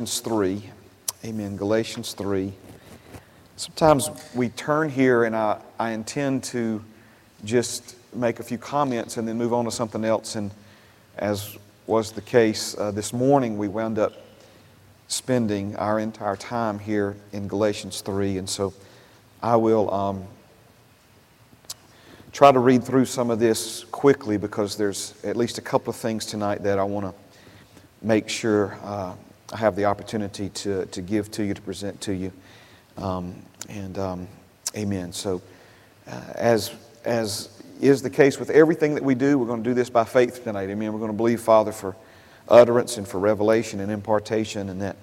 Galatians 3. Amen. Galatians 3. Sometimes we turn here and I, I intend to just make a few comments and then move on to something else. And as was the case uh, this morning, we wound up spending our entire time here in Galatians 3. And so I will um, try to read through some of this quickly because there's at least a couple of things tonight that I want to make sure. Uh, I have the opportunity to, to give to you, to present to you. Um, and um, amen. So, uh, as, as is the case with everything that we do, we're going to do this by faith tonight. Amen. We're going to believe, Father, for utterance and for revelation and impartation, and that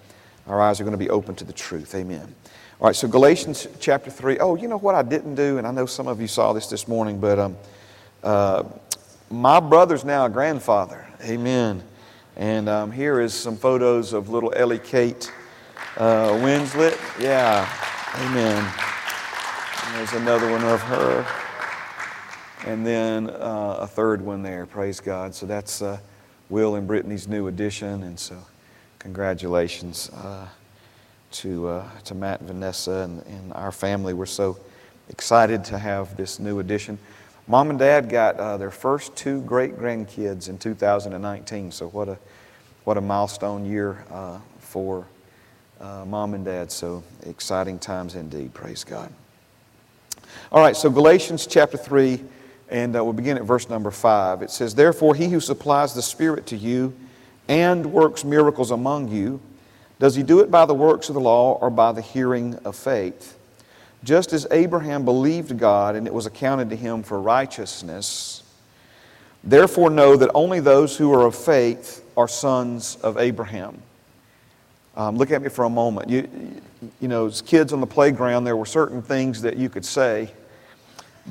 our eyes are going to be open to the truth. Amen. All right, so Galatians chapter 3. Oh, you know what I didn't do? And I know some of you saw this this morning, but um, uh, my brother's now a grandfather. Amen. And um, here is some photos of little Ellie Kate uh, Winslet. Yeah, amen. And there's another one of her. And then uh, a third one there, praise God. So that's uh, Will and Brittany's new addition. And so congratulations uh, to, uh, to Matt and Vanessa and, and our family. We're so excited to have this new addition. Mom and Dad got uh, their first two great grandkids in 2019. So what a what a milestone year uh, for uh, Mom and Dad. So exciting times indeed. Praise God. All right. So Galatians chapter three, and uh, we'll begin at verse number five. It says, "Therefore, he who supplies the Spirit to you and works miracles among you." Does he do it by the works of the law or by the hearing of faith? Just as Abraham believed God and it was accounted to him for righteousness, therefore know that only those who are of faith are sons of Abraham. Um, look at me for a moment. You, you know, as kids on the playground, there were certain things that you could say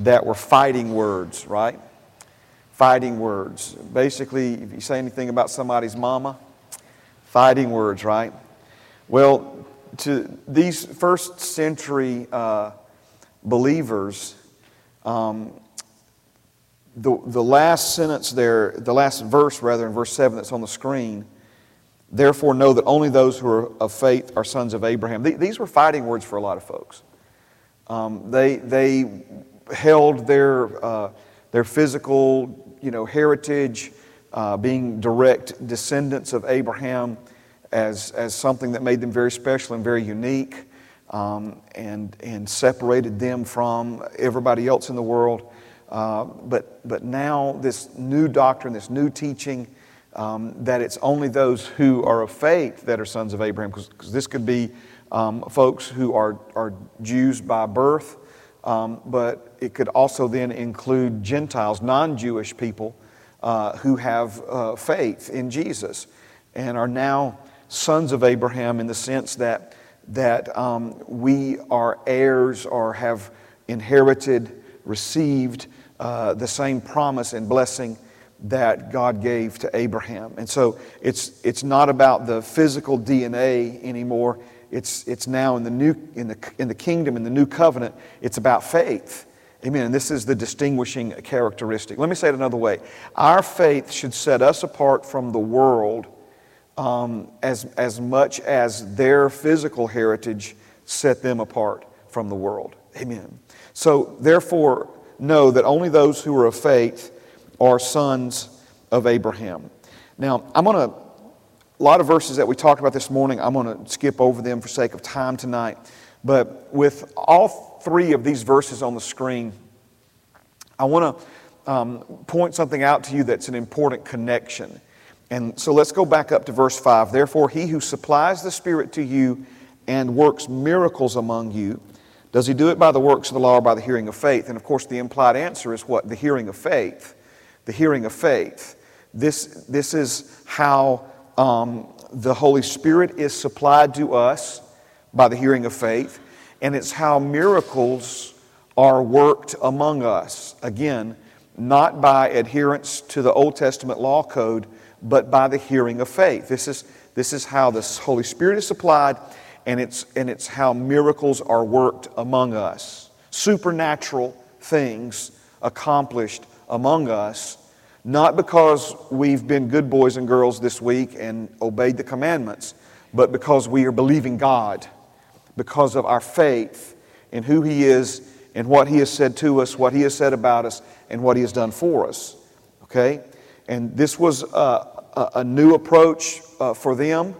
that were fighting words, right? Fighting words. Basically, if you say anything about somebody's mama, fighting words, right? Well, to these first century uh, believers, um, the, the last sentence there, the last verse rather, in verse 7 that's on the screen, therefore know that only those who are of faith are sons of Abraham. These were fighting words for a lot of folks. Um, they, they held their, uh, their physical you know, heritage, uh, being direct descendants of Abraham, as, as something that made them very special and very unique um, and, and separated them from everybody else in the world. Uh, but, but now, this new doctrine, this new teaching, um, that it's only those who are of faith that are sons of Abraham, because this could be um, folks who are, are Jews by birth, um, but it could also then include Gentiles, non Jewish people uh, who have uh, faith in Jesus and are now sons of Abraham in the sense that, that um, we are heirs or have inherited, received uh, the same promise and blessing that God gave to Abraham. And so it's, it's not about the physical DNA anymore. It's, it's now in the, new, in, the, in the kingdom, in the new covenant, it's about faith. Amen. And this is the distinguishing characteristic. Let me say it another way. Our faith should set us apart from the world um, as, as much as their physical heritage set them apart from the world. Amen. So, therefore, know that only those who are of faith are sons of Abraham. Now, I'm going to, a lot of verses that we talked about this morning, I'm going to skip over them for sake of time tonight. But with all three of these verses on the screen, I want to um, point something out to you that's an important connection. And so let's go back up to verse 5. Therefore, he who supplies the Spirit to you and works miracles among you, does he do it by the works of the law or by the hearing of faith? And of course, the implied answer is what? The hearing of faith. The hearing of faith. This, this is how um, the Holy Spirit is supplied to us by the hearing of faith, and it's how miracles are worked among us. Again, not by adherence to the Old Testament law code, but by the hearing of faith. This is, this is how the Holy Spirit is supplied, and it's, and it's how miracles are worked among us. Supernatural things accomplished among us, not because we've been good boys and girls this week and obeyed the commandments, but because we are believing God, because of our faith in who He is and what He has said to us, what He has said about us, and what He has done for us. Okay? And this was a, a, new approach uh, for them.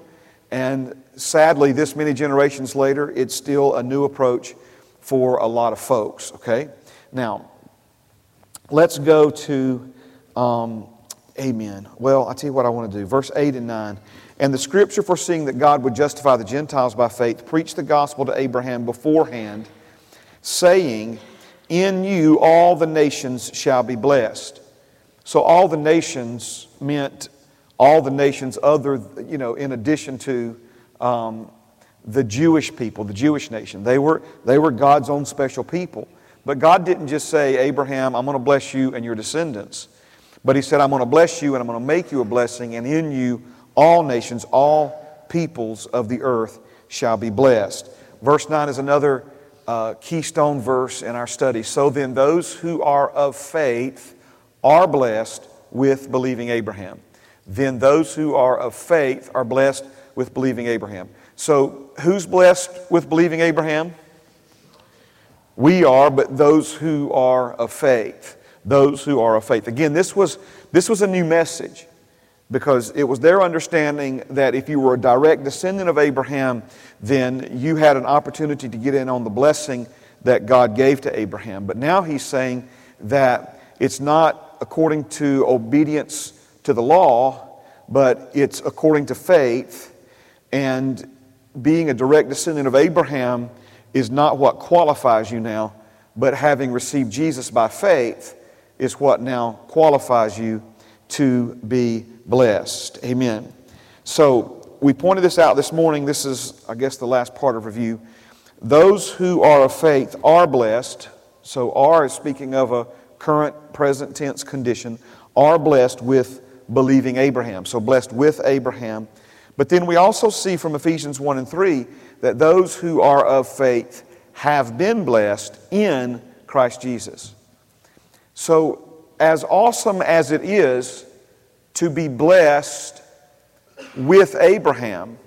And sadly, this many generations later, it's still a new approach for a lot of folks. Okay? Now, let's go to um, Amen. Well, I tell you what I want to do. Verse 8 and 9. And the scripture foreseeing that God would justify the Gentiles by faith preached the gospel to Abraham beforehand, saying, In you all the nations shall be blessed. So all the nations meant all the nations other, you know, in addition to um, the Jewish people, the Jewish nation. They were, they were God's own special people. But God didn't just say, Abraham, I'm going to bless you and your descendants. But He said, I'm going to bless you and I'm going to make you a blessing, and in you all nations, all peoples of the earth shall be blessed. Verse 9 is another uh, keystone verse in our study. So then, those who are of faith are blessed with believing Abraham. Then those who are of faith are blessed with believing Abraham. So, who's blessed with believing Abraham? We are, but those who are of faith. Those who are of faith. Again, this was, this was a new message because it was their understanding that if you were a direct descendant of Abraham, then you had an opportunity to get in on the blessing that God gave to Abraham. But now he's saying that it's not according to obedience to the law, but it's according to faith. And being a direct descendant of Abraham is not what qualifies you now, but having received Jesus by faith is what now qualifies you to be blessed. Amen. So we pointed this out this morning. This is, I guess, the last part of review. Those who are of faith are blessed. So, are is speaking of a current present tense condition, are blessed with believing Abraham. So, blessed with Abraham. But then we also see from Ephesians 1 and 3 that those who are of faith have been blessed in Christ Jesus. So, as awesome as it is to be blessed with Abraham,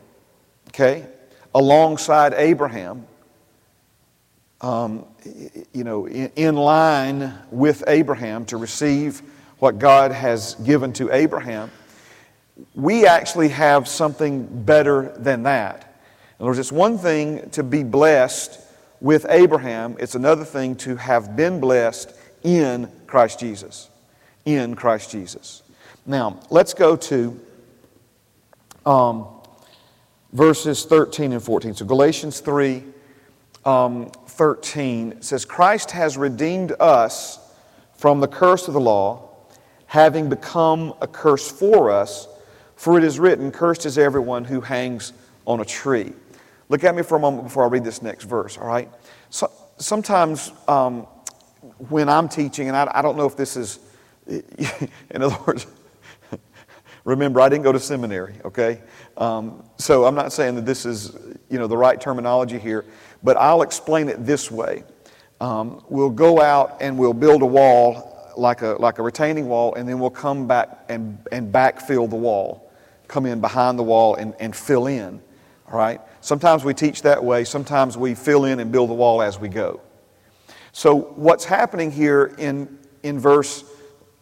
okay, alongside Abraham, um, you know, in, in line with Abraham to receive what God has given to Abraham, we actually have something better than that. In other words, it's one thing to be blessed with Abraham, it's another thing to have been blessed in Christ Jesus. In Christ Jesus. Now, let's go to um, verses 13 and 14. So, Galatians 3 um, 13 says, Christ has redeemed us from the curse of the law, having become a curse for us, for it is written, Cursed is everyone who hangs on a tree. Look at me for a moment before I read this next verse, all right? So, sometimes um, when I'm teaching, and I, I don't know if this is, in other words, remember, I didn't go to seminary, okay? Um, so I'm not saying that this is, you know, the right terminology here, but I'll explain it this way. Um, we'll go out and we'll build a wall like a, like a retaining wall, and then we'll come back and, and backfill the wall, come in behind the wall and, and fill in, all right? Sometimes we teach that way, sometimes we fill in and build the wall as we go. So, what's happening here in, in verse,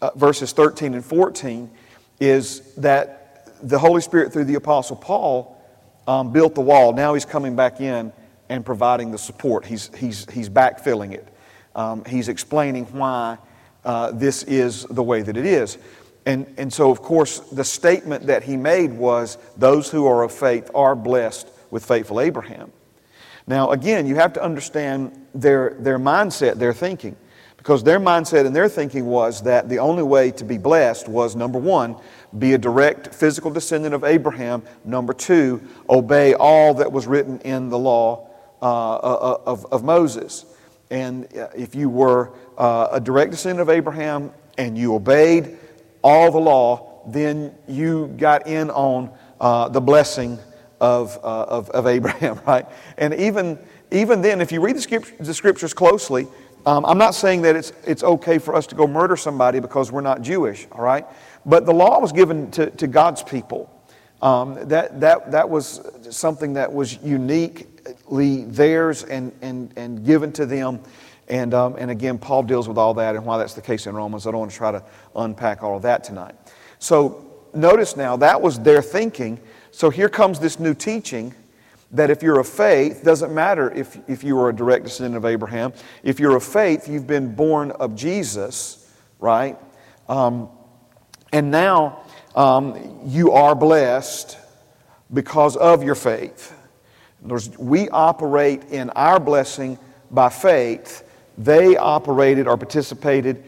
uh, verses 13 and 14 is that the Holy Spirit, through the Apostle Paul, um, built the wall. Now he's coming back in and providing the support. He's, he's, he's backfilling it. Um, he's explaining why uh, this is the way that it is. And, and so, of course, the statement that he made was those who are of faith are blessed with faithful Abraham. Now, again, you have to understand their, their mindset, their thinking. Because their mindset and their thinking was that the only way to be blessed was number one, be a direct physical descendant of Abraham. Number two, obey all that was written in the law uh, uh, uh of, of Moses. And if you were uh, a direct descendant of Abraham and you obeyed all the law, then you got in on uh, the blessing of, of, of, Abraham, right? And even, even then, if you read the, script, the scriptures closely, um, I'm not saying that it's, it's okay for us to go murder somebody because we're not Jewish, all right? But the law was given to, to God's people. Um, that, that, that was something that was uniquely theirs and, and, and given to them. And, um, and again, Paul deals with all that and why that's the case in Romans. I don't want to try to unpack all of that tonight. So notice now, that was their thinking. So here comes this new teaching that if you're of faith, doesn't matter if, if you are a direct descendant of Abraham, if you're of faith, you've been born of Jesus, right? Um, and now um, you are blessed because of your faith. Words, we operate in our blessing by faith. They operated or participated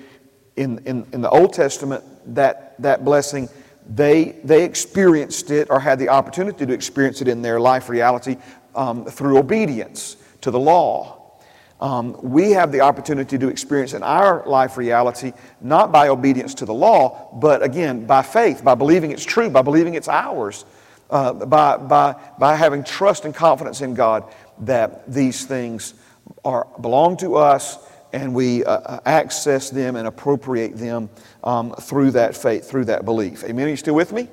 in, in, in the Old Testament, that, that blessing they, they experienced it or had the opportunity to experience it in their life reality um, through obedience to the law. Um, we have the opportunity to experience in our life reality not by obedience to the law, but again, by faith, by believing it's true, by believing it's ours, uh, by, by, by having trust and confidence in God that these things are, belong to us and we uh, uh, access them and appropriate them um, through that faith, through that belief. Amen. Are you still with me?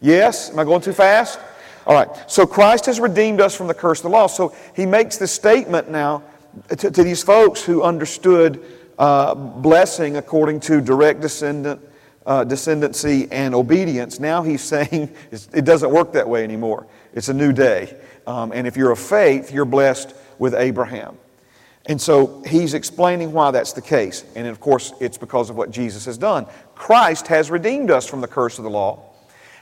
Yes? Am I going too fast? All right. So Christ has redeemed us from the curse of the law. So he makes this statement now to, to these folks who understood uh, blessing according to direct descendant, uh, descendancy and obedience. Now he's saying it doesn't work that way anymore. It's a new day. Um, and if you're of faith, you're blessed with Abraham. And so he's explaining why that's the case. And of course, it's because of what Jesus has done. Christ has redeemed us from the curse of the law,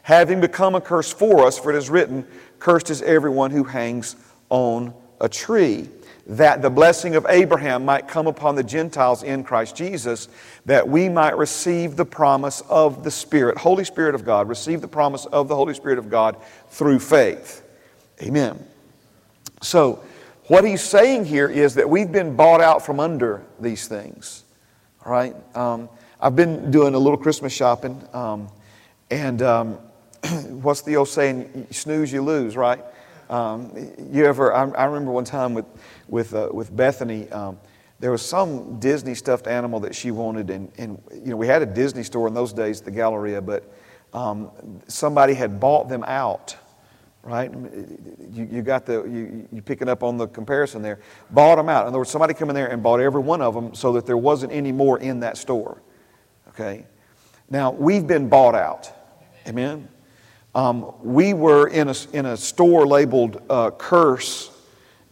having become a curse for us, for it is written, Cursed is everyone who hangs on a tree. That the blessing of Abraham might come upon the Gentiles in Christ Jesus, that we might receive the promise of the Spirit, Holy Spirit of God, receive the promise of the Holy Spirit of God through faith. Amen. So, what he's saying here is that we've been bought out from under these things. All right? Um, I've been doing a little Christmas shopping, um, and um, what's the old saying? You snooze, you lose, right? Um, you ever? I, I, remember one time with with uh, with Bethany. Um, there was some Disney stuffed animal that she wanted, and, and you know we had a Disney store in those days, the Galleria, but um, somebody had bought them out right? You, you got the, you, you picking up on the comparison there. Bought them out. In other words, somebody come in there and bought every one of them so that there wasn't any more in that store. Okay? Now, we've been bought out. Amen? Um, we were in a, in a store labeled uh, curse,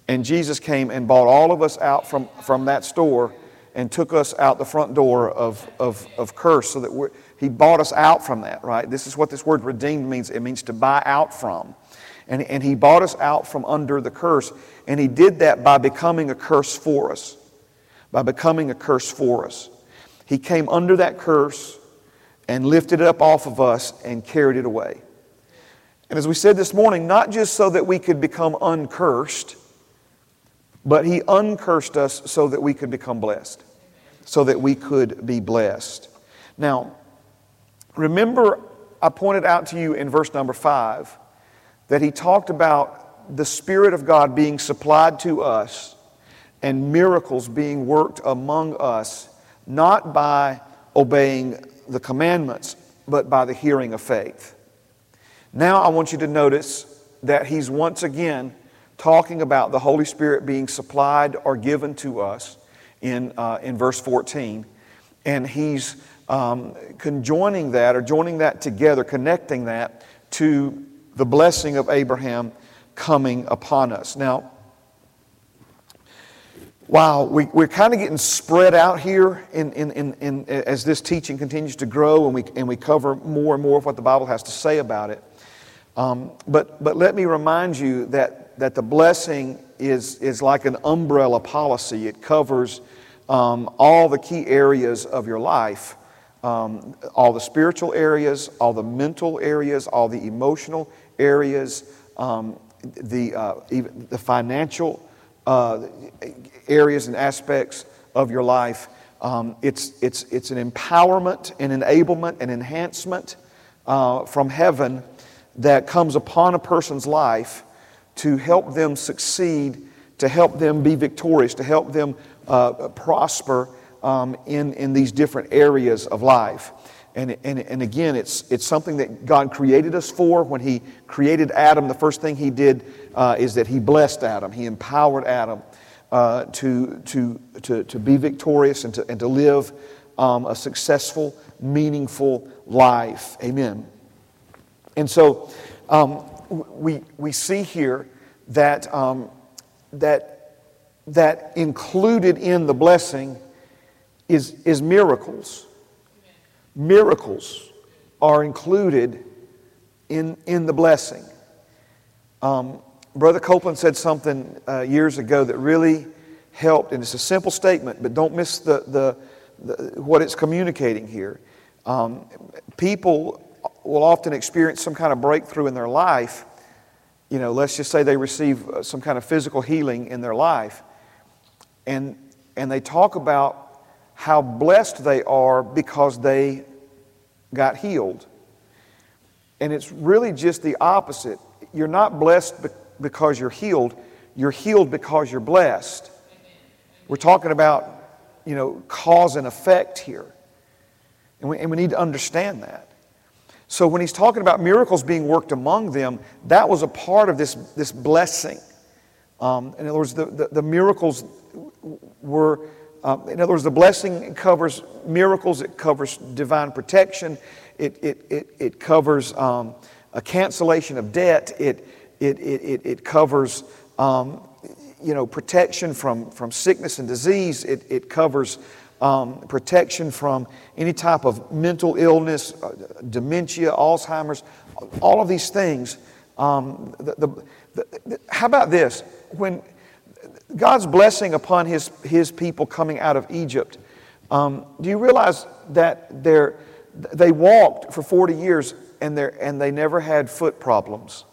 and Jesus came and bought all of us out from, from that store and took us out the front door of, of, of curse so that we're, he bought us out from that, right? This is what this word redeemed means. It means to buy out from. And, and He bought us out from under the curse. And He did that by becoming a curse for us. By becoming a curse for us. He came under that curse and lifted it up off of us and carried it away. And as we said this morning, not just so that we could become uncursed, but He uncursed us so that we could become blessed, so that we could be blessed. Now, remember, I pointed out to you in verse number five that he talked about the Spirit of God being supplied to us and miracles being worked among us, not by obeying the commandments, but by the hearing of faith. Now, I want you to notice that he's once again talking about the Holy Spirit being supplied or given to us in, uh, in verse 14. And he's um, conjoining that or joining that together, connecting that to the blessing of Abraham coming upon us. Now, wow, we, we're kind of getting spread out here in, in, in, in, as this teaching continues to grow and we, and we cover more and more of what the Bible has to say about it. Um, but, but let me remind you that, that the blessing is, is like an umbrella policy. It covers um, all the key areas of your life um, all the spiritual areas, all the mental areas, all the emotional areas, um, the, uh, even the financial uh, areas and aspects of your life. Um, it's, it's, it's an empowerment, an enablement, an enhancement uh, from heaven that comes upon a person's life to help them succeed, to help them be victorious, to help them uh, prosper um, in, in these different areas of life. and, and, and again, it's, it's something that God created us for. When He created Adam, the first thing He did uh, is that He blessed Adam, He empowered Adam uh, to, to, to, to be victorious and to, and to live um, a successful, meaningful life. Amen. And so um, we, we see here that, um, that, that included in the blessing is, is miracles. Miracles are included in, in the blessing. Um, Brother Copeland said something uh, years ago that really helped, and it's a simple statement, but don't miss the, the, the what it's communicating here. Um, people will often experience some kind of breakthrough in their life. You know, let's just say they receive uh, some kind of physical healing in their life, and, and they talk about how blessed they are because they got healed. And it's really just the opposite. You're not blessed because you're healed, you're healed because you're blessed. We're talking about, you know, cause and effect here. And we, and we need to understand that. So when he's talking about miracles being worked among them, that was a part of this, this blessing. Um, in other words, the, the, the miracles were, um, in other words, the blessing covers miracles, it covers divine protection, it, it, it, it covers um, a cancellation of debt, it, it, it, it covers um, you know, protection from, from sickness and disease. It, it covers um, protection from any type of mental illness, uh, dementia, Alzheimer's, all of these things. Um, the, the, the, how about this? When God's blessing upon his, his people coming out of Egypt, um, do you realize that they walked for 40 years and, and they never had foot problems?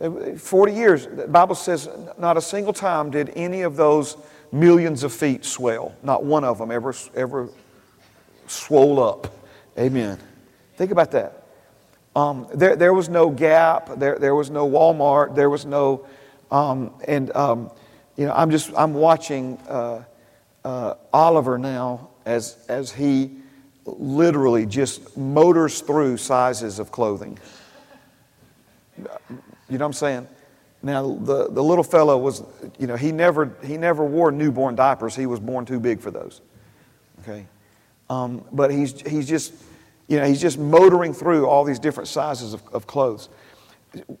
40 years, the Bible says not a single time did any of those millions of feet swell. Not one of them ever, ever swole up. Amen. Think about that. Um, there, there was no Gap, there, there was no Walmart, there was no, um, and um, you know, I'm just, I'm watching uh, uh, Oliver now as, as he literally just motors through sizes of clothing. You know what I'm saying? Now, the, the little fellow was, you know, he never, he never wore newborn diapers. He was born too big for those. Okay? Um, but he's, he's just, you know, he's just motoring through all these different sizes of, of clothes.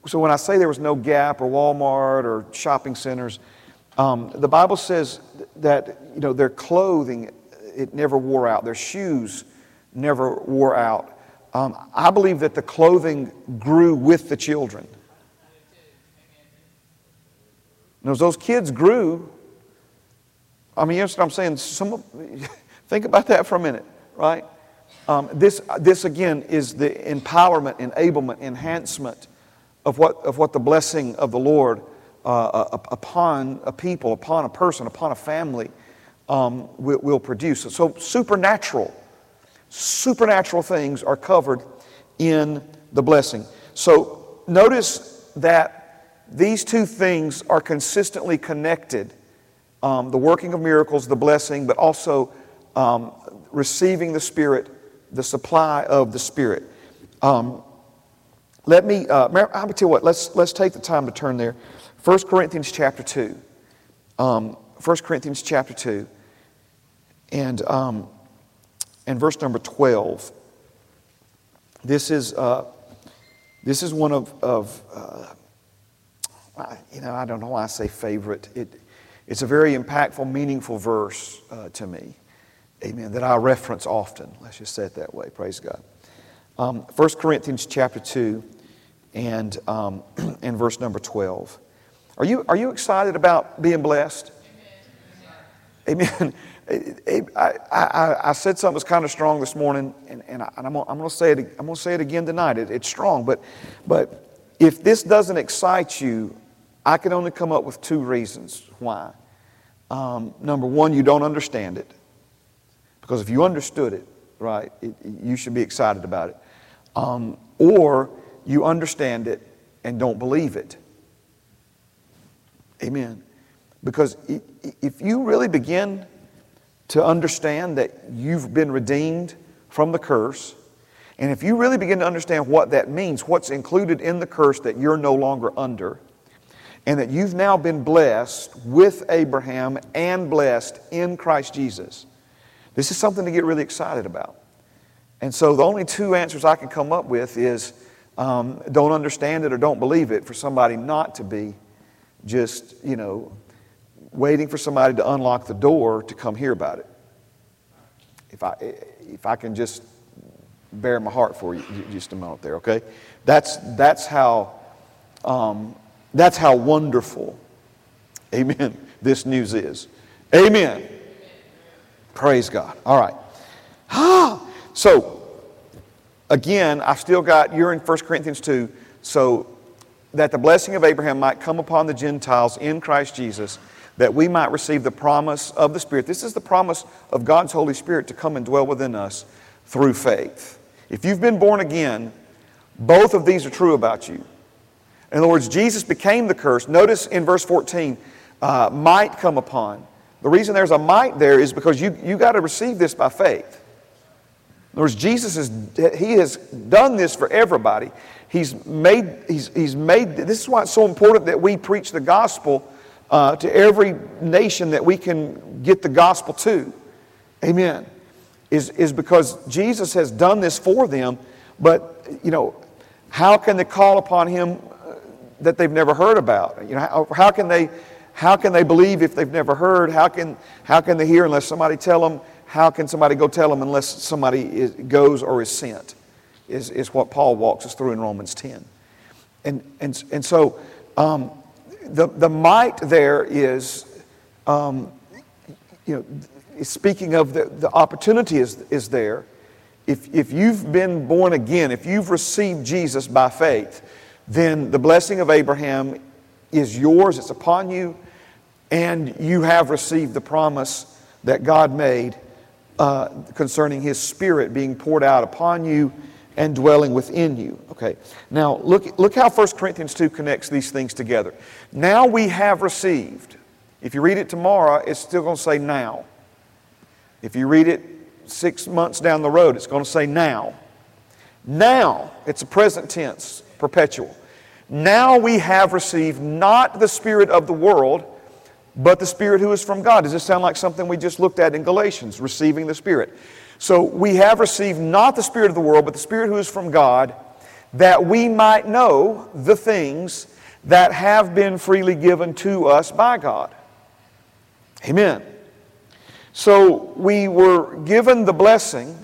So when I say there was no Gap or Walmart or shopping centers, um, the Bible says that, you know, their clothing, it never wore out. Their shoes never wore out. Um, I believe that the clothing grew with the children. And as those kids grew, I mean, you understand what I'm saying? Some, think about that for a minute, right? Um, this, this again is the empowerment, enablement, enhancement of what, of what the blessing of the Lord uh, uh upon a people, upon a person, upon a family um, will, will produce. So, supernatural, supernatural things are covered in the blessing. So, notice that these two things are consistently connected um, the working of miracles, the blessing, but also um, receiving the Spirit, the supply of the Spirit. Um, let me, uh, I'm going to tell you what, let's, let's take the time to turn there. 1 Corinthians chapter 2. Um, 1 Corinthians chapter 2 and, um, and verse number 12. This is, uh, this is one of, of uh, you know, I don't know why I say favorite. It, it's a very impactful, meaningful verse uh, to me. Amen. That I reference often. Let's just say it that way. Praise God. Um, 1 Corinthians chapter 2 and, um, and verse number 12. Are you, are you excited about being blessed? Amen. I, I, I, said something was kind of strong this morning, and, and, I, am going to say it. I'm going to say it again tonight. It, it's strong, but, but if this doesn't excite you, I can only come up with two reasons why. Um, number one, you don't understand it. Because if you understood it, right, it, you should be excited about it. Um, or you understand it and don't believe it. Amen. Because if you really begin to understand that you've been redeemed from the curse. And if you really begin to understand what that means, what's included in the curse that you're no longer under, and that you've now been blessed with Abraham and blessed in Christ Jesus, this is something to get really excited about. And so the only two answers I can come up with is um, don't understand it or don't believe it for somebody not to be just, you know, waiting for somebody to unlock the door to come hear about it. If I, if I can just bare my heart for you just a moment there, okay? That's, that's, how, um, that's how wonderful, amen, this news is. Amen. Praise God. All right. Ah, so, again, I've still got, you're in 1 Corinthians 2, so that the blessing of Abraham might come upon the Gentiles in Christ Jesus, that we might receive the promise of the Spirit. This is the promise of God's Holy Spirit to come and dwell within us through faith. If you've been born again, both of these are true about you. In other words, Jesus became the curse. Notice in verse 14, uh, might come upon. The reason there's a might there is because you, you got to receive this by faith. In other words, Jesus has, he has done this for everybody. He's made, he's, he's made, this is why it's so important that we preach the gospel uh, to every nation that we can get the gospel to. Amen. Is, is because Jesus has done this for them, but, you know, how can they call upon him that they've never heard about? You know, how, how can they, how can they believe if they've never heard? How can, how can they hear unless somebody tell them? How can somebody go tell them unless somebody is, goes or is sent? is, is what Paul walks us through in Romans 10. And, and, and so um, the, the might there is, um, you know, speaking of the, the opportunity is, is there. If, if you've been born again, if you've received Jesus by faith, then the blessing of Abraham is yours, it's upon you, and you have received the promise that God made uh, concerning His Spirit being poured out upon you and dwelling within you. Okay. Now, look, look how 1 Corinthians 2 connects these things together. Now we have received. If you read it tomorrow, it's still going to say now. If you read it six months down the road, it's going to say now. Now, it's a present tense, perpetual. Now we have received not the Spirit of the world, but the Spirit who is from God. Does this sound like something we just looked at in Galatians, receiving the Spirit? So we have received not the Spirit of the world, but the Spirit who is from God, that we might know the things that have been freely given to us by God. Amen. So we were given the blessing,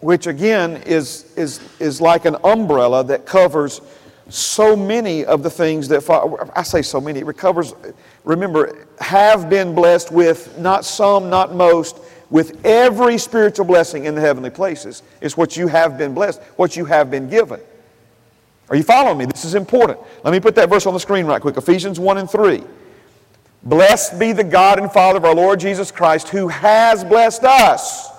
which again is, is, is like an umbrella that covers so many of the things that I say so many, it recovers, remember, have been blessed with, not some, not most, with every spiritual blessing in the heavenly places is what you have been blessed, what you have been given. Are you following me? This is important. Let me put that verse on the screen right quick Ephesians 1 and 3. Blessed be the God and Father of our Lord Jesus Christ, who has blessed us.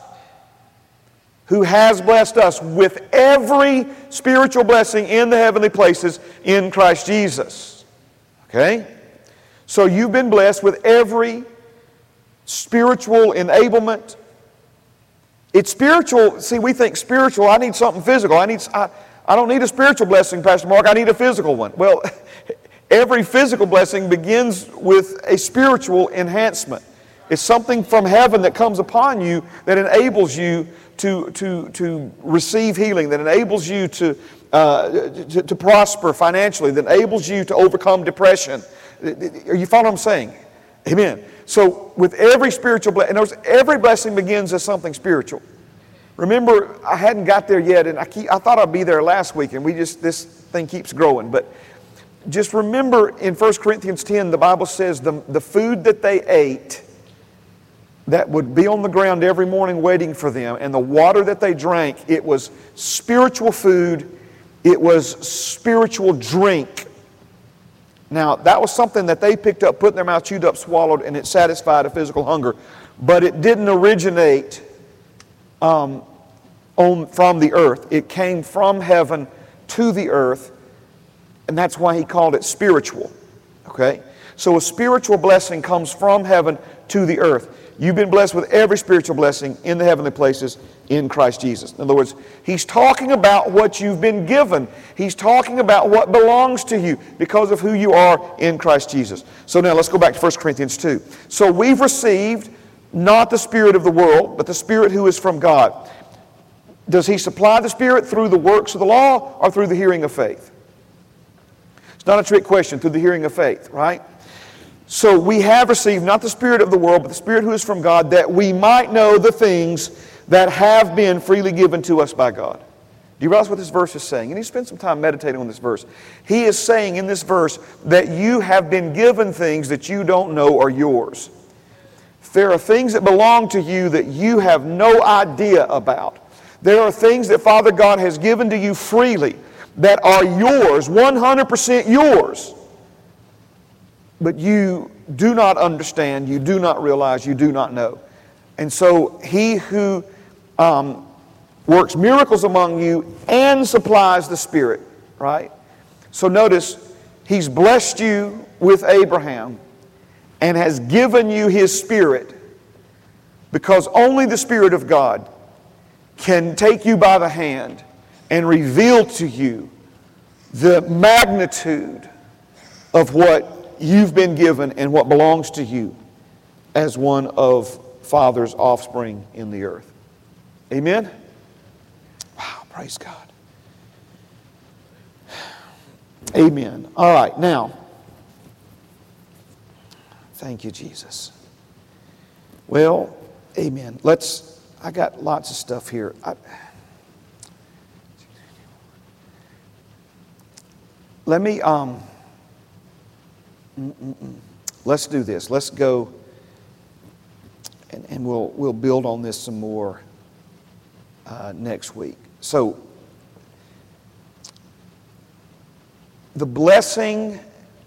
Who has blessed us with every spiritual blessing in the heavenly places in Christ Jesus. Okay? So you've been blessed with every spiritual enablement. It's spiritual. See, we think spiritual, I need something physical. I, need, I, I don't need a spiritual blessing, Pastor Mark. I need a physical one. Well, every physical blessing begins with a spiritual enhancement. It's something from heaven that comes upon you that enables you to, to, to receive healing, that enables you to, uh, to, to prosper financially, that enables you to overcome depression. Are you following what I'm saying? Amen. So, with every spiritual blessing, every blessing begins as something spiritual. Remember, I hadn't got there yet, and I, keep, I thought I'd be there last week, and we just, this thing keeps growing. But just remember in 1 Corinthians 10, the Bible says the, the food that they ate that would be on the ground every morning waiting for them, and the water that they drank, it was spiritual food, it was spiritual drink now, that was something that they picked up, put in their mouth, chewed up, swallowed, and it satisfied a physical hunger. But it didn't originate um, on, from the earth, it came from heaven to the earth, and that's why he called it spiritual. Okay? So a spiritual blessing comes from heaven to the earth. You've been blessed with every spiritual blessing in the heavenly places in Christ Jesus. In other words, he's talking about what you've been given. He's talking about what belongs to you because of who you are in Christ Jesus. So now let's go back to 1 Corinthians 2. So we've received not the spirit of the world, but the spirit who is from God. Does he supply the spirit through the works of the law or through the hearing of faith? It's not a trick question, through the hearing of faith, right? So we have received not the Spirit of the world, but the Spirit who is from God, that we might know the things that have been freely given to us by God. Do you realize what this verse is saying? And you spend some time meditating on this verse. He is saying in this verse that you have been given things that you don't know are yours. There are things that belong to you that you have no idea about. There are things that Father God has given to you freely that are yours, 100% yours but you do not understand, you do not realize, you do not know. And so he who um, works miracles among you and supplies the Spirit, right? So notice, he's blessed you with Abraham and has given you his Spirit because only the Spirit of God can take you by the hand and reveal to you the magnitude of what you've been given and what belongs to you as one of Father's offspring in the earth. Amen? Wow, praise God. Amen. All right, now, thank you, Jesus. Well, amen. Let's, I got lots of stuff here. I, let me, um, Mm-mm-mm. Let's do this. Let's go and, and we'll, we'll build on this some more uh, next week. So, the blessing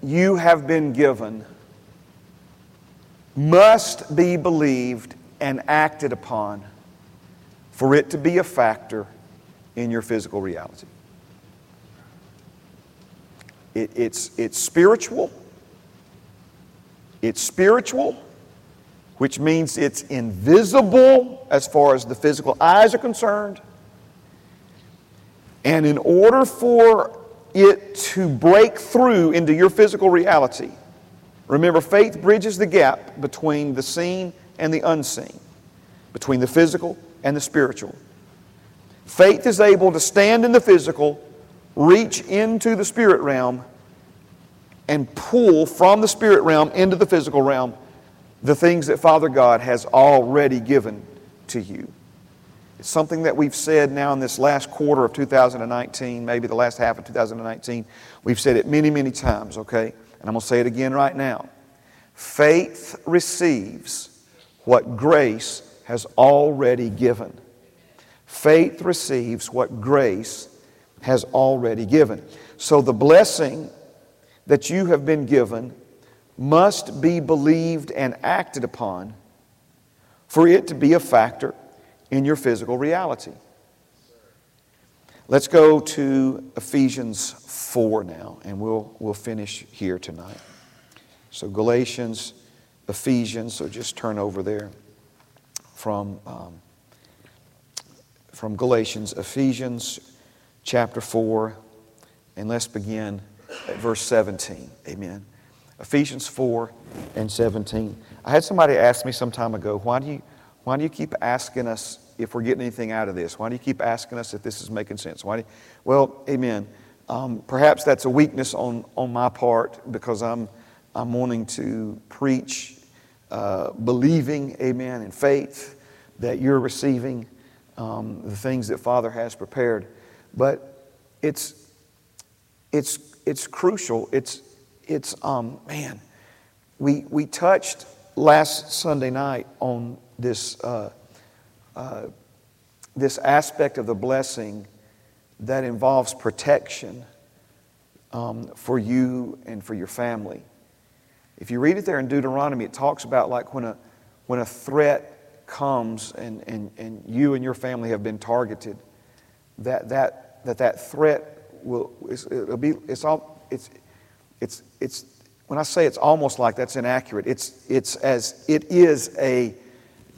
you have been given must be believed and acted upon for it to be a factor in your physical reality. It, it's, it's spiritual it's spiritual, which means it's invisible as far as the physical eyes are concerned. And in order for it to break through into your physical reality, remember, faith bridges the gap between the seen and the unseen, between the physical and the spiritual. Faith is able to stand in the physical, reach into the spirit realm, and pull from the spirit realm into the physical realm the things that Father God has already given to you. It's something that we've said now in this last quarter of 2019, maybe the last half of 2019. We've said it many, many times, okay? And I'm going to say it again right now. Faith receives what grace has already given. Faith receives what grace has already given. So the blessing that you have been given must be believed and acted upon for it to be a factor in your physical reality. Let's go to Ephesians 4 now, and we'll, we'll finish here tonight. So, Galatians, Ephesians, so just turn over there from, um, from Galatians, Ephesians chapter 4, and let's begin at verse 17. Amen. Ephesians 4 and 17. I had somebody ask me some time ago, why do you, why do you keep asking us if we're getting anything out of this? Why do you keep asking us if this is making sense? Why you, well, amen. Um, perhaps that's a weakness on, on my part because I'm, I'm wanting to preach uh, believing, amen, in faith that you're receiving um, the things that Father has prepared. But it's, it's it's crucial. It's, it's um, man, we, we touched last Sunday night on this, uh, uh, this aspect of the blessing that involves protection um, for you and for your family. If you read it there in Deuteronomy, it talks about like when a, when a threat comes and, and, and you and your family have been targeted, that that, that, that threat will, it'll be, it's all, it's, it's, it's, when I say it's almost like that's inaccurate, it's, it's as it is a,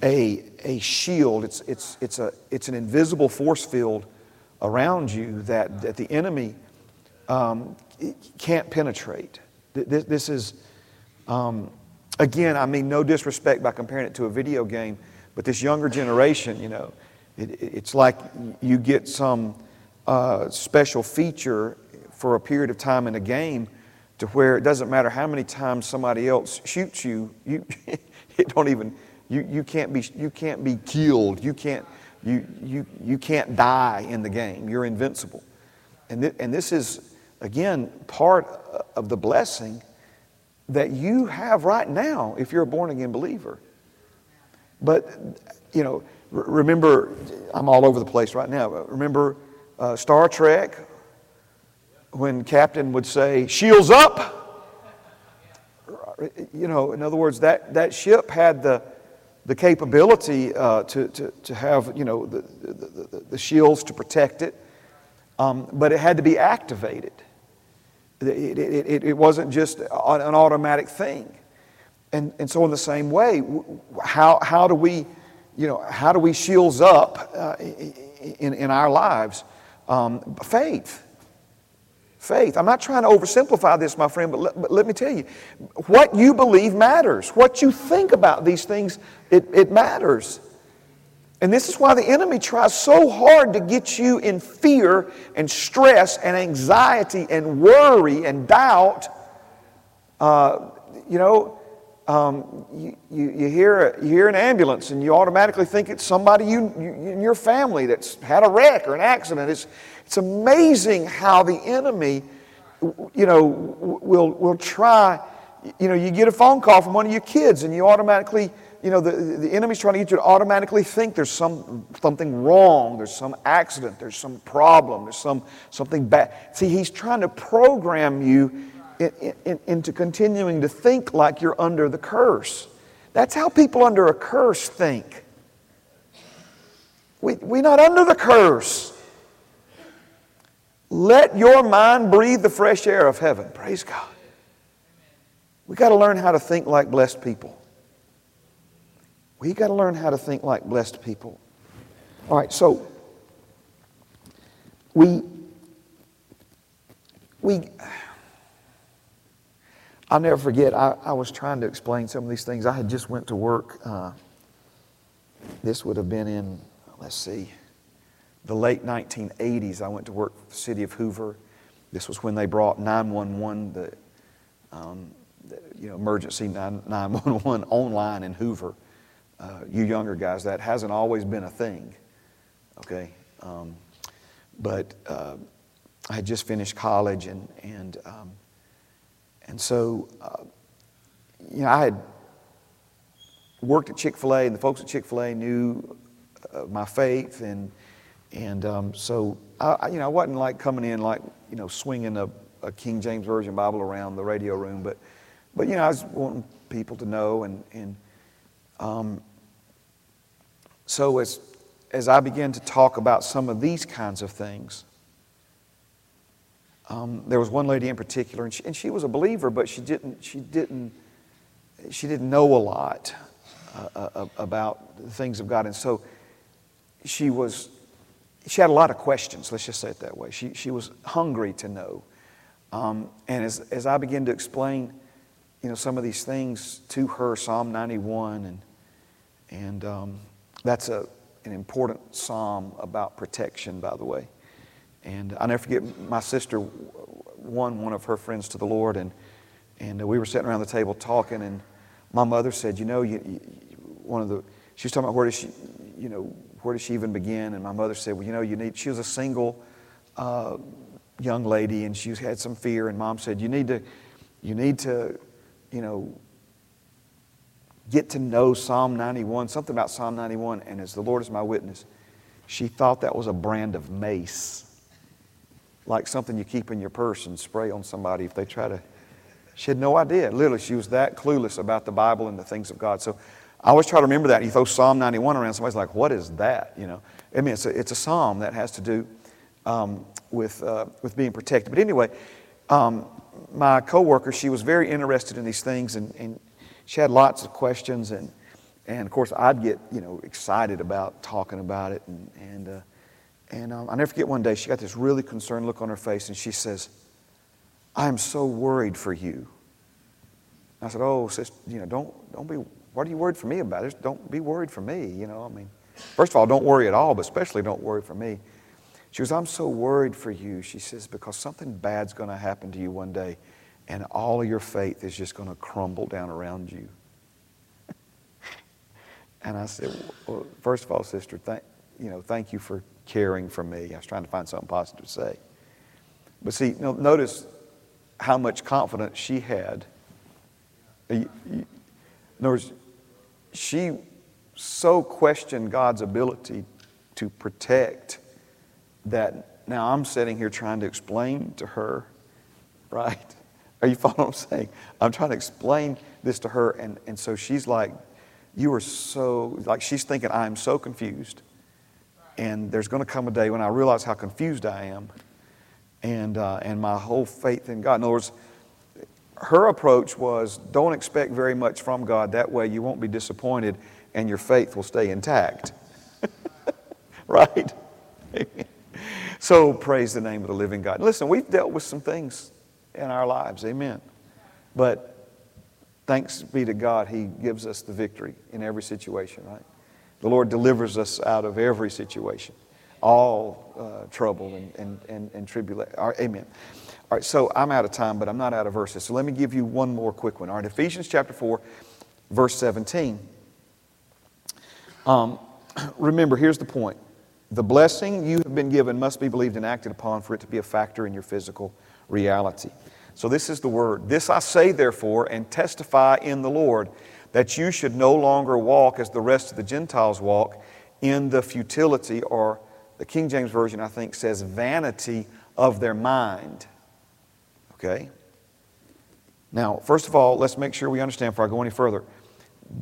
a, a shield, it's, it's, it's, a, it's an invisible force field around you that, that the enemy um, can't penetrate. This, this is, um, again, I mean, no disrespect by comparing it to a video game, but this younger generation, you know, it, it's like you get some uh, special feature for a period of time in a game to where it doesn't matter how many times somebody else shoots you, you it don't even, you, you, can't be, you can't be killed. You can't, you, you, you can't die in the game. You're invincible. And, th- and this is, again, part of the blessing that you have right now if you're a born again believer. But, you know, remember, I'm all over the place right now. Remember uh, Star Trek when Captain would say, Shields up? You know, in other words, that, that ship had the, the capability uh, to, to, to have, you know, the, the, the, the shields to protect it, um, but it had to be activated. It, it, it, it wasn't just an automatic thing. And, and so in the same way, how, how do we, you know, how do we shields up uh, in, in our lives? Um, faith. Faith. I'm not trying to oversimplify this, my friend, but let, but let, me tell you what you believe matters. What you think about these things, it, it matters. And this is why the enemy tries so hard to get you in fear and stress and anxiety and worry and doubt. Uh, you know, um, you, you, you, hear, you hear an ambulance and you automatically think it's somebody you, you, in your family that's had a wreck or an accident. It's, it's amazing how the enemy, you know, will, will try. You know, you get a phone call from one of your kids and you automatically you know, the, the enemy's trying to get you to automatically think there's some, something wrong, there's some accident, there's some problem, there's some, something bad. See, he's trying to program you in, in, into continuing to think like you're under the curse. That's how people under a curse think. We, we're not under the curse. Let your mind breathe the fresh air of heaven. Praise God. We got to learn how to think like blessed people. We got to learn how to think like blessed people. All right, so we we I'll never forget. I, I was trying to explain some of these things. I had just went to work. Uh, this would have been in let's see, the late 1980s. I went to work for the city of Hoover. This was when they brought 911, the, um, the you know emergency 911 online in Hoover uh, you younger guys, that hasn't always been a thing, okay? Um, but uh, I had just finished college, and, and, um, and so, uh, you know, I had worked at Chick fil A, and the folks at Chick fil A knew my faith, and, and um, so, I, you know, I wasn't like coming in like, you know, swinging a, a King James Version Bible around the radio room, but, but you know, I was wanting people to know, and, and um, so, as, as I began to talk about some of these kinds of things, um, there was one lady in particular, and she, and she, was a believer, but she didn't, she didn't, she didn't know a lot uh, uh, about the things of God. And so she was, she had a lot of questions, let's just say it that way. She, she was hungry to know. Um, and as, as I began to explain, you know, some of these things to her, Psalm 91 and, and um, that's a, an important psalm about protection, by the way. And I'll never forget, my sister won one of her friends to the Lord, and, and we were sitting around the table talking, and my mother said, You know, you, you, one of the, she was talking about where does she, you know, where does she even begin? And my mother said, Well, you know, you need, she was a single uh, young lady, and she had some fear, and mom said, You need to, you need to, you know, get to know Psalm 91, something about Psalm 91, and as the Lord is my witness, she thought that was a brand of mace, like something you keep in your purse and spray on somebody if they try to. She had no idea. Literally, she was that clueless about the Bible and the things of God. So I always try to remember that. You throw Psalm 91 around, somebody's like, what is that? You know, I mean, it's a, it's a psalm that has to do um, with, uh, with being protected. But anyway, um, my coworker, she was very interested in these things, and, and she had lots of questions, and, and of course, I'd get you know excited about talking about it, and and uh, and um, I never forget one day she got this really concerned look on her face, and she says, "I am so worried for you." I said, "Oh, sister, you know, don't don't be. What are you worried for me about? Just don't be worried for me. You know, I mean, first of all, don't worry at all, but especially don't worry for me." She goes, I'm so worried for you. She says, because something bad's going to happen to you one day, and all of your faith is just going to crumble down around you. and I said, well, first of all, sister, thank, you know, thank you for caring for me. I was trying to find something positive to say. But see, notice how much confidence she had. In other words, she so questioned God's ability to protect that now I'm sitting here trying to explain to her, right? Are you following what I'm saying? I'm trying to explain this to her, and, and so she's like, You are so, like, she's thinking, I'm so confused. And there's going to come a day when I realize how confused I am and, uh, and my whole faith in God. In other words, her approach was don't expect very much from God. That way you won't be disappointed and your faith will stay intact. right? So praise the name of the living God. Listen, we've dealt with some things in our lives, amen. But thanks be to God, He gives us the victory in every situation, right? The Lord delivers us out of every situation, all uh, trouble and, and, and, and tribulation. Amen. All right, so I'm out of time, but I'm not out of verses. So let me give you one more quick one. All right, Ephesians chapter 4, verse 17. Um, remember, here's the point the blessing you have been given must be believed and acted upon for it to be a factor in your physical reality. So, this is the word. This I say, therefore, and testify in the Lord, that you should no longer walk as the rest of the Gentiles walk in the futility, or the King James Version, I think, says vanity of their mind. Okay? Now, first of all, let's make sure we understand before I go any further.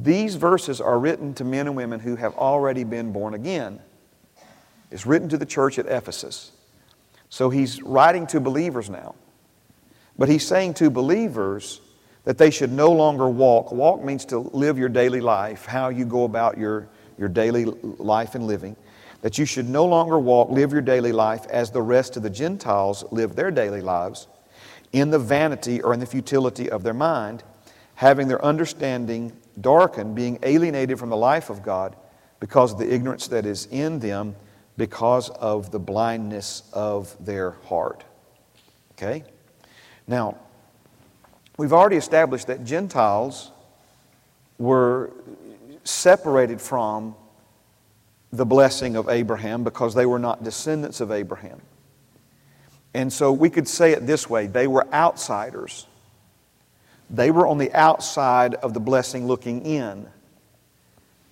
These verses are written to men and women who have already been born again. It's written to the church at Ephesus. So he's writing to believers now. But he's saying to believers that they should no longer walk. Walk means to live your daily life, how you go about your, your daily life and living. That you should no longer walk, live your daily life as the rest of the Gentiles live their daily lives, in the vanity or in the futility of their mind, having their understanding darkened, being alienated from the life of God because of the ignorance that is in them because of the blindness of their heart. Okay? Now, we've already established that Gentiles were separated from the blessing of Abraham because they were not descendants of Abraham. And so we could say it this way they were outsiders. They were on the outside of the blessing looking in.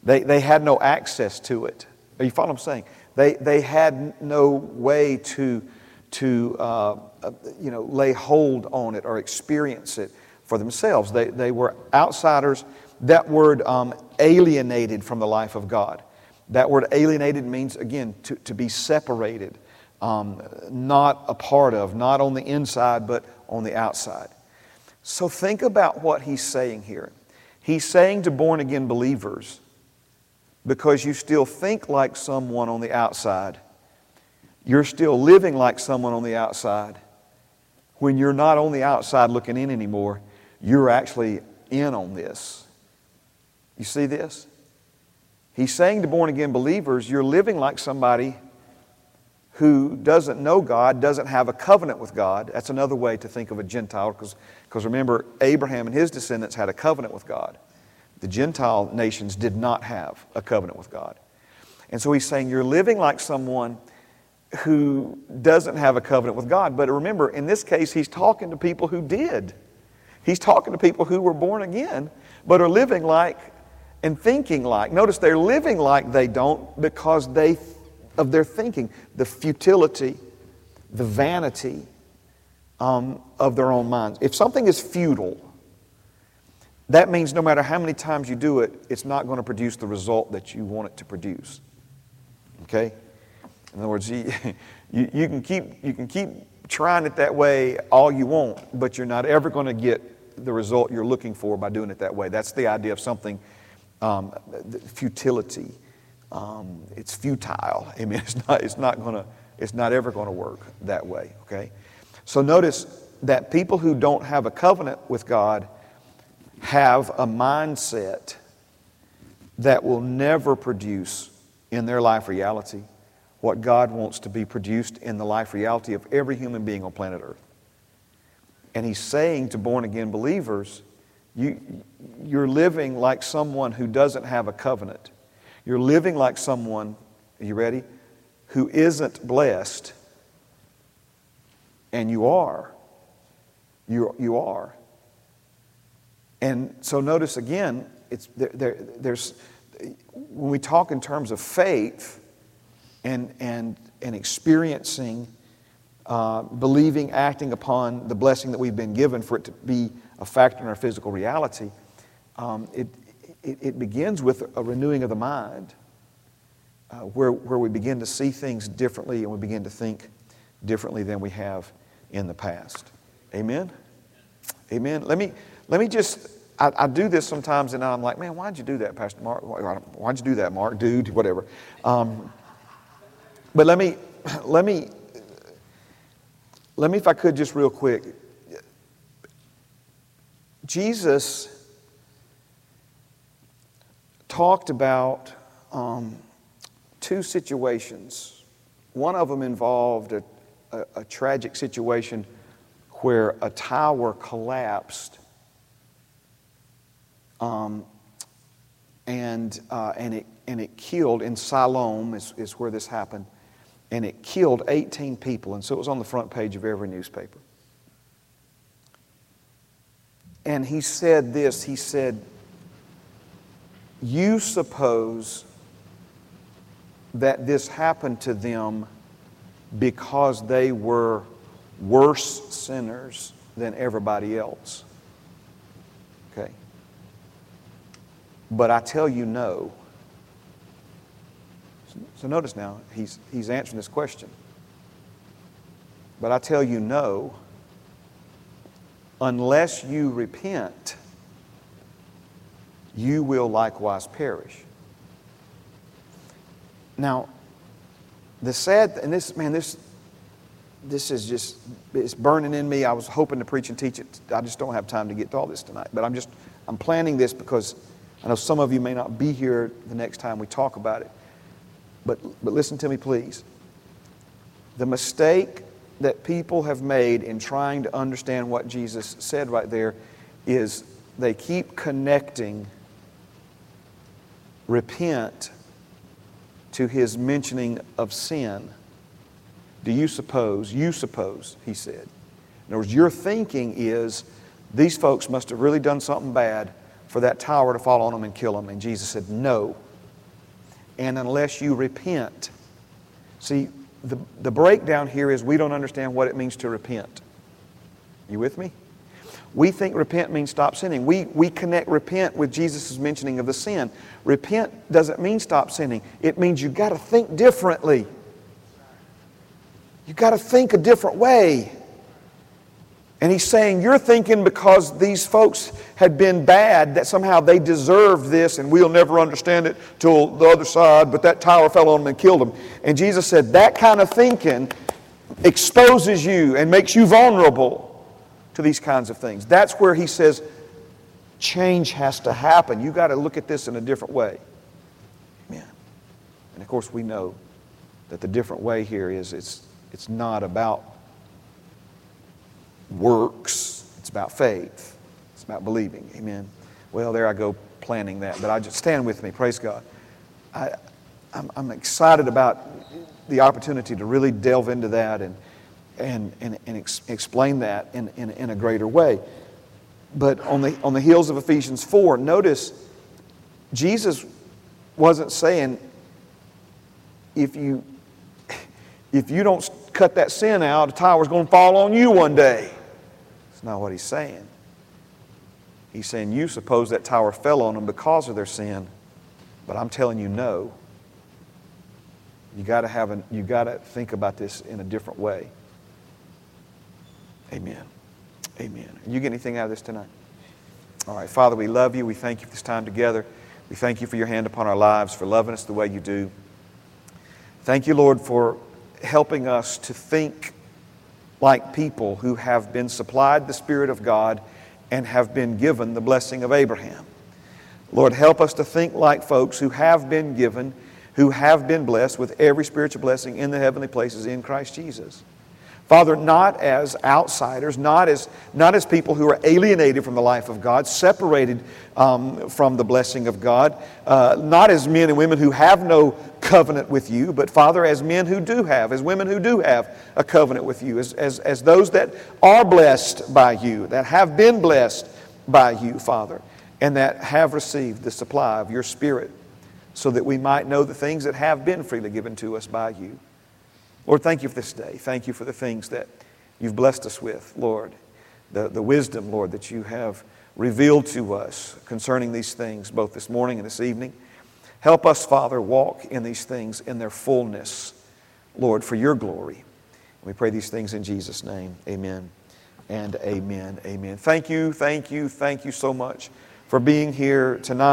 They, they had no access to it. Are you following what I'm saying? They, they had no way to, to uh, you know, lay hold on it or experience it for themselves. They, they were outsiders. That word um, alienated from the life of God. That word alienated means, again, to, to be separated, um, not a part of, not on the inside, but on the outside. So think about what he's saying here. He's saying to born again believers, because you still think like someone on the outside. You're still living like someone on the outside. When you're not on the outside looking in anymore, you're actually in on this. You see this? He's saying to born again believers, you're living like somebody who doesn't know God, doesn't have a covenant with God. That's another way to think of a Gentile, because remember, Abraham and his descendants had a covenant with God. The Gentile nations did not have a covenant with God. And so he's saying you're living like someone who doesn't have a covenant with God. But remember, in this case, he's talking to people who did. He's talking to people who were born again, but are living like and thinking like. Notice they're living like they don't because they of their thinking, the futility, the vanity um, of their own minds. If something is futile, that means no matter how many times you do it, it's not going to produce the result that you want it to produce. Okay? In other words, you, you, you, can, keep, you can keep trying it that way all you want, but you're not ever going to get the result you're looking for by doing it that way. That's the idea of something, um, futility. Um, it's futile. I mean, it's not, it's not to, it's not ever going to work that way, okay? So notice that people who don't have a covenant with God have a mindset that will never produce in their life reality what God wants to be produced in the life reality of every human being on planet Earth. And He's saying to born again believers, you, you're living like someone who doesn't have a covenant. You're living like someone, are you ready? Who isn't blessed. And you are. You, you are. And so notice again, it's, there, there, there's, when we talk in terms of faith and, and, and experiencing, uh, believing, acting upon the blessing that we've been given for it to be a factor in our physical reality, um, it, it, it, begins with a renewing of the mind uh, where, where we begin to see things differently and we begin to think differently than we have in the past. Amen? Amen. Let me, let me just, I, I, do this sometimes and I'm like, man, why'd you do that, Pastor Mark? Why'd you do that, Mark? Dude, whatever. Um, but let me, let me, let me, if I could just real quick. Jesus talked about um, two situations. One of them involved a, a, a tragic situation where a tower collapsed um, and, uh, and, it, and it killed in Siloam, is, is where this happened, and it killed 18 people. And so it was on the front page of every newspaper. And he said this he said, You suppose that this happened to them because they were worse sinners than everybody else. Okay? But I tell you no. So notice now, he's, he's answering this question. But I tell you no, unless you repent, you will likewise perish. Now, the sad, and this, man, this, this is just, it's burning in me. I was hoping to preach and teach it. I just don't have time to get to all this tonight. But I'm just, I'm planning this because I know some of you may not be here the next time we talk about it. But, but listen to me, please. The mistake that people have made in trying to understand what Jesus said right there is they keep connecting repent to his mentioning of sin. Do you suppose, you suppose, he said. In other words, your thinking is these folks must have really done something bad for that tower to fall on them and kill them. And Jesus said, No. And unless you repent. See, the, the breakdown here is we don't understand what it means to repent. You with me? We think repent means stop sinning. We, we connect repent with Jesus' mentioning of the sin. Repent doesn't mean stop sinning, it means you've got to think differently. You've got to think a different way. And he's saying, You're thinking because these folks had been bad that somehow they deserved this and we'll never understand it till the other side, but that tower fell on them and killed them. And Jesus said, That kind of thinking exposes you and makes you vulnerable to these kinds of things. That's where he says, Change has to happen. You've got to look at this in a different way. Amen. And of course, we know that the different way here is it's, it's not about works, it's about faith, it's about believing. Amen. Well, there I go planning that, but I just stand with me. Praise God. I, I'm, I'm excited about the opportunity to really delve into that and, and, and, and ex- explain that in, in, in a greater way. But on the, on the heels of Ephesians 4, notice Jesus wasn't saying, if you, if you don't cut that sin out, the tower's going to fall on you one day. That's not what he's saying. He's saying, You suppose that tower fell on them because of their sin, but I'm telling you, no. You got to have you got to think about this in a different way. Amen. Amen. You get anything out of this tonight? All right, Father, we love you. We thank you for this time together. We thank you for your hand upon our lives, for loving us the way you do. Thank you, Lord, for helping us to think like people who have been supplied the Spirit of God and have been given the blessing of Abraham. Lord, help us to think like folks who have been given, who have been blessed with every spiritual blessing in the heavenly places in Christ Jesus. Father, not as outsiders, not as, not as people who are alienated from the life of God, separated um, from the blessing of God, uh, not as men and women who have no covenant with you, but Father, as men who do have, as women who do have a covenant with you, as, as, as those that are blessed by you, that have been blessed by you, Father, and that have received the supply of your Spirit so that we might know the things that have been freely given to us by you. Lord, thank you for this day. Thank you for the things that you've blessed us with, Lord. The, the wisdom, Lord, that you have revealed to us concerning these things, both this morning and this evening. Help us, Father, walk in these things in their fullness, Lord, for your glory. We pray these things in Jesus' name. Amen and amen. Amen. Thank you, thank you, thank you so much for being here tonight.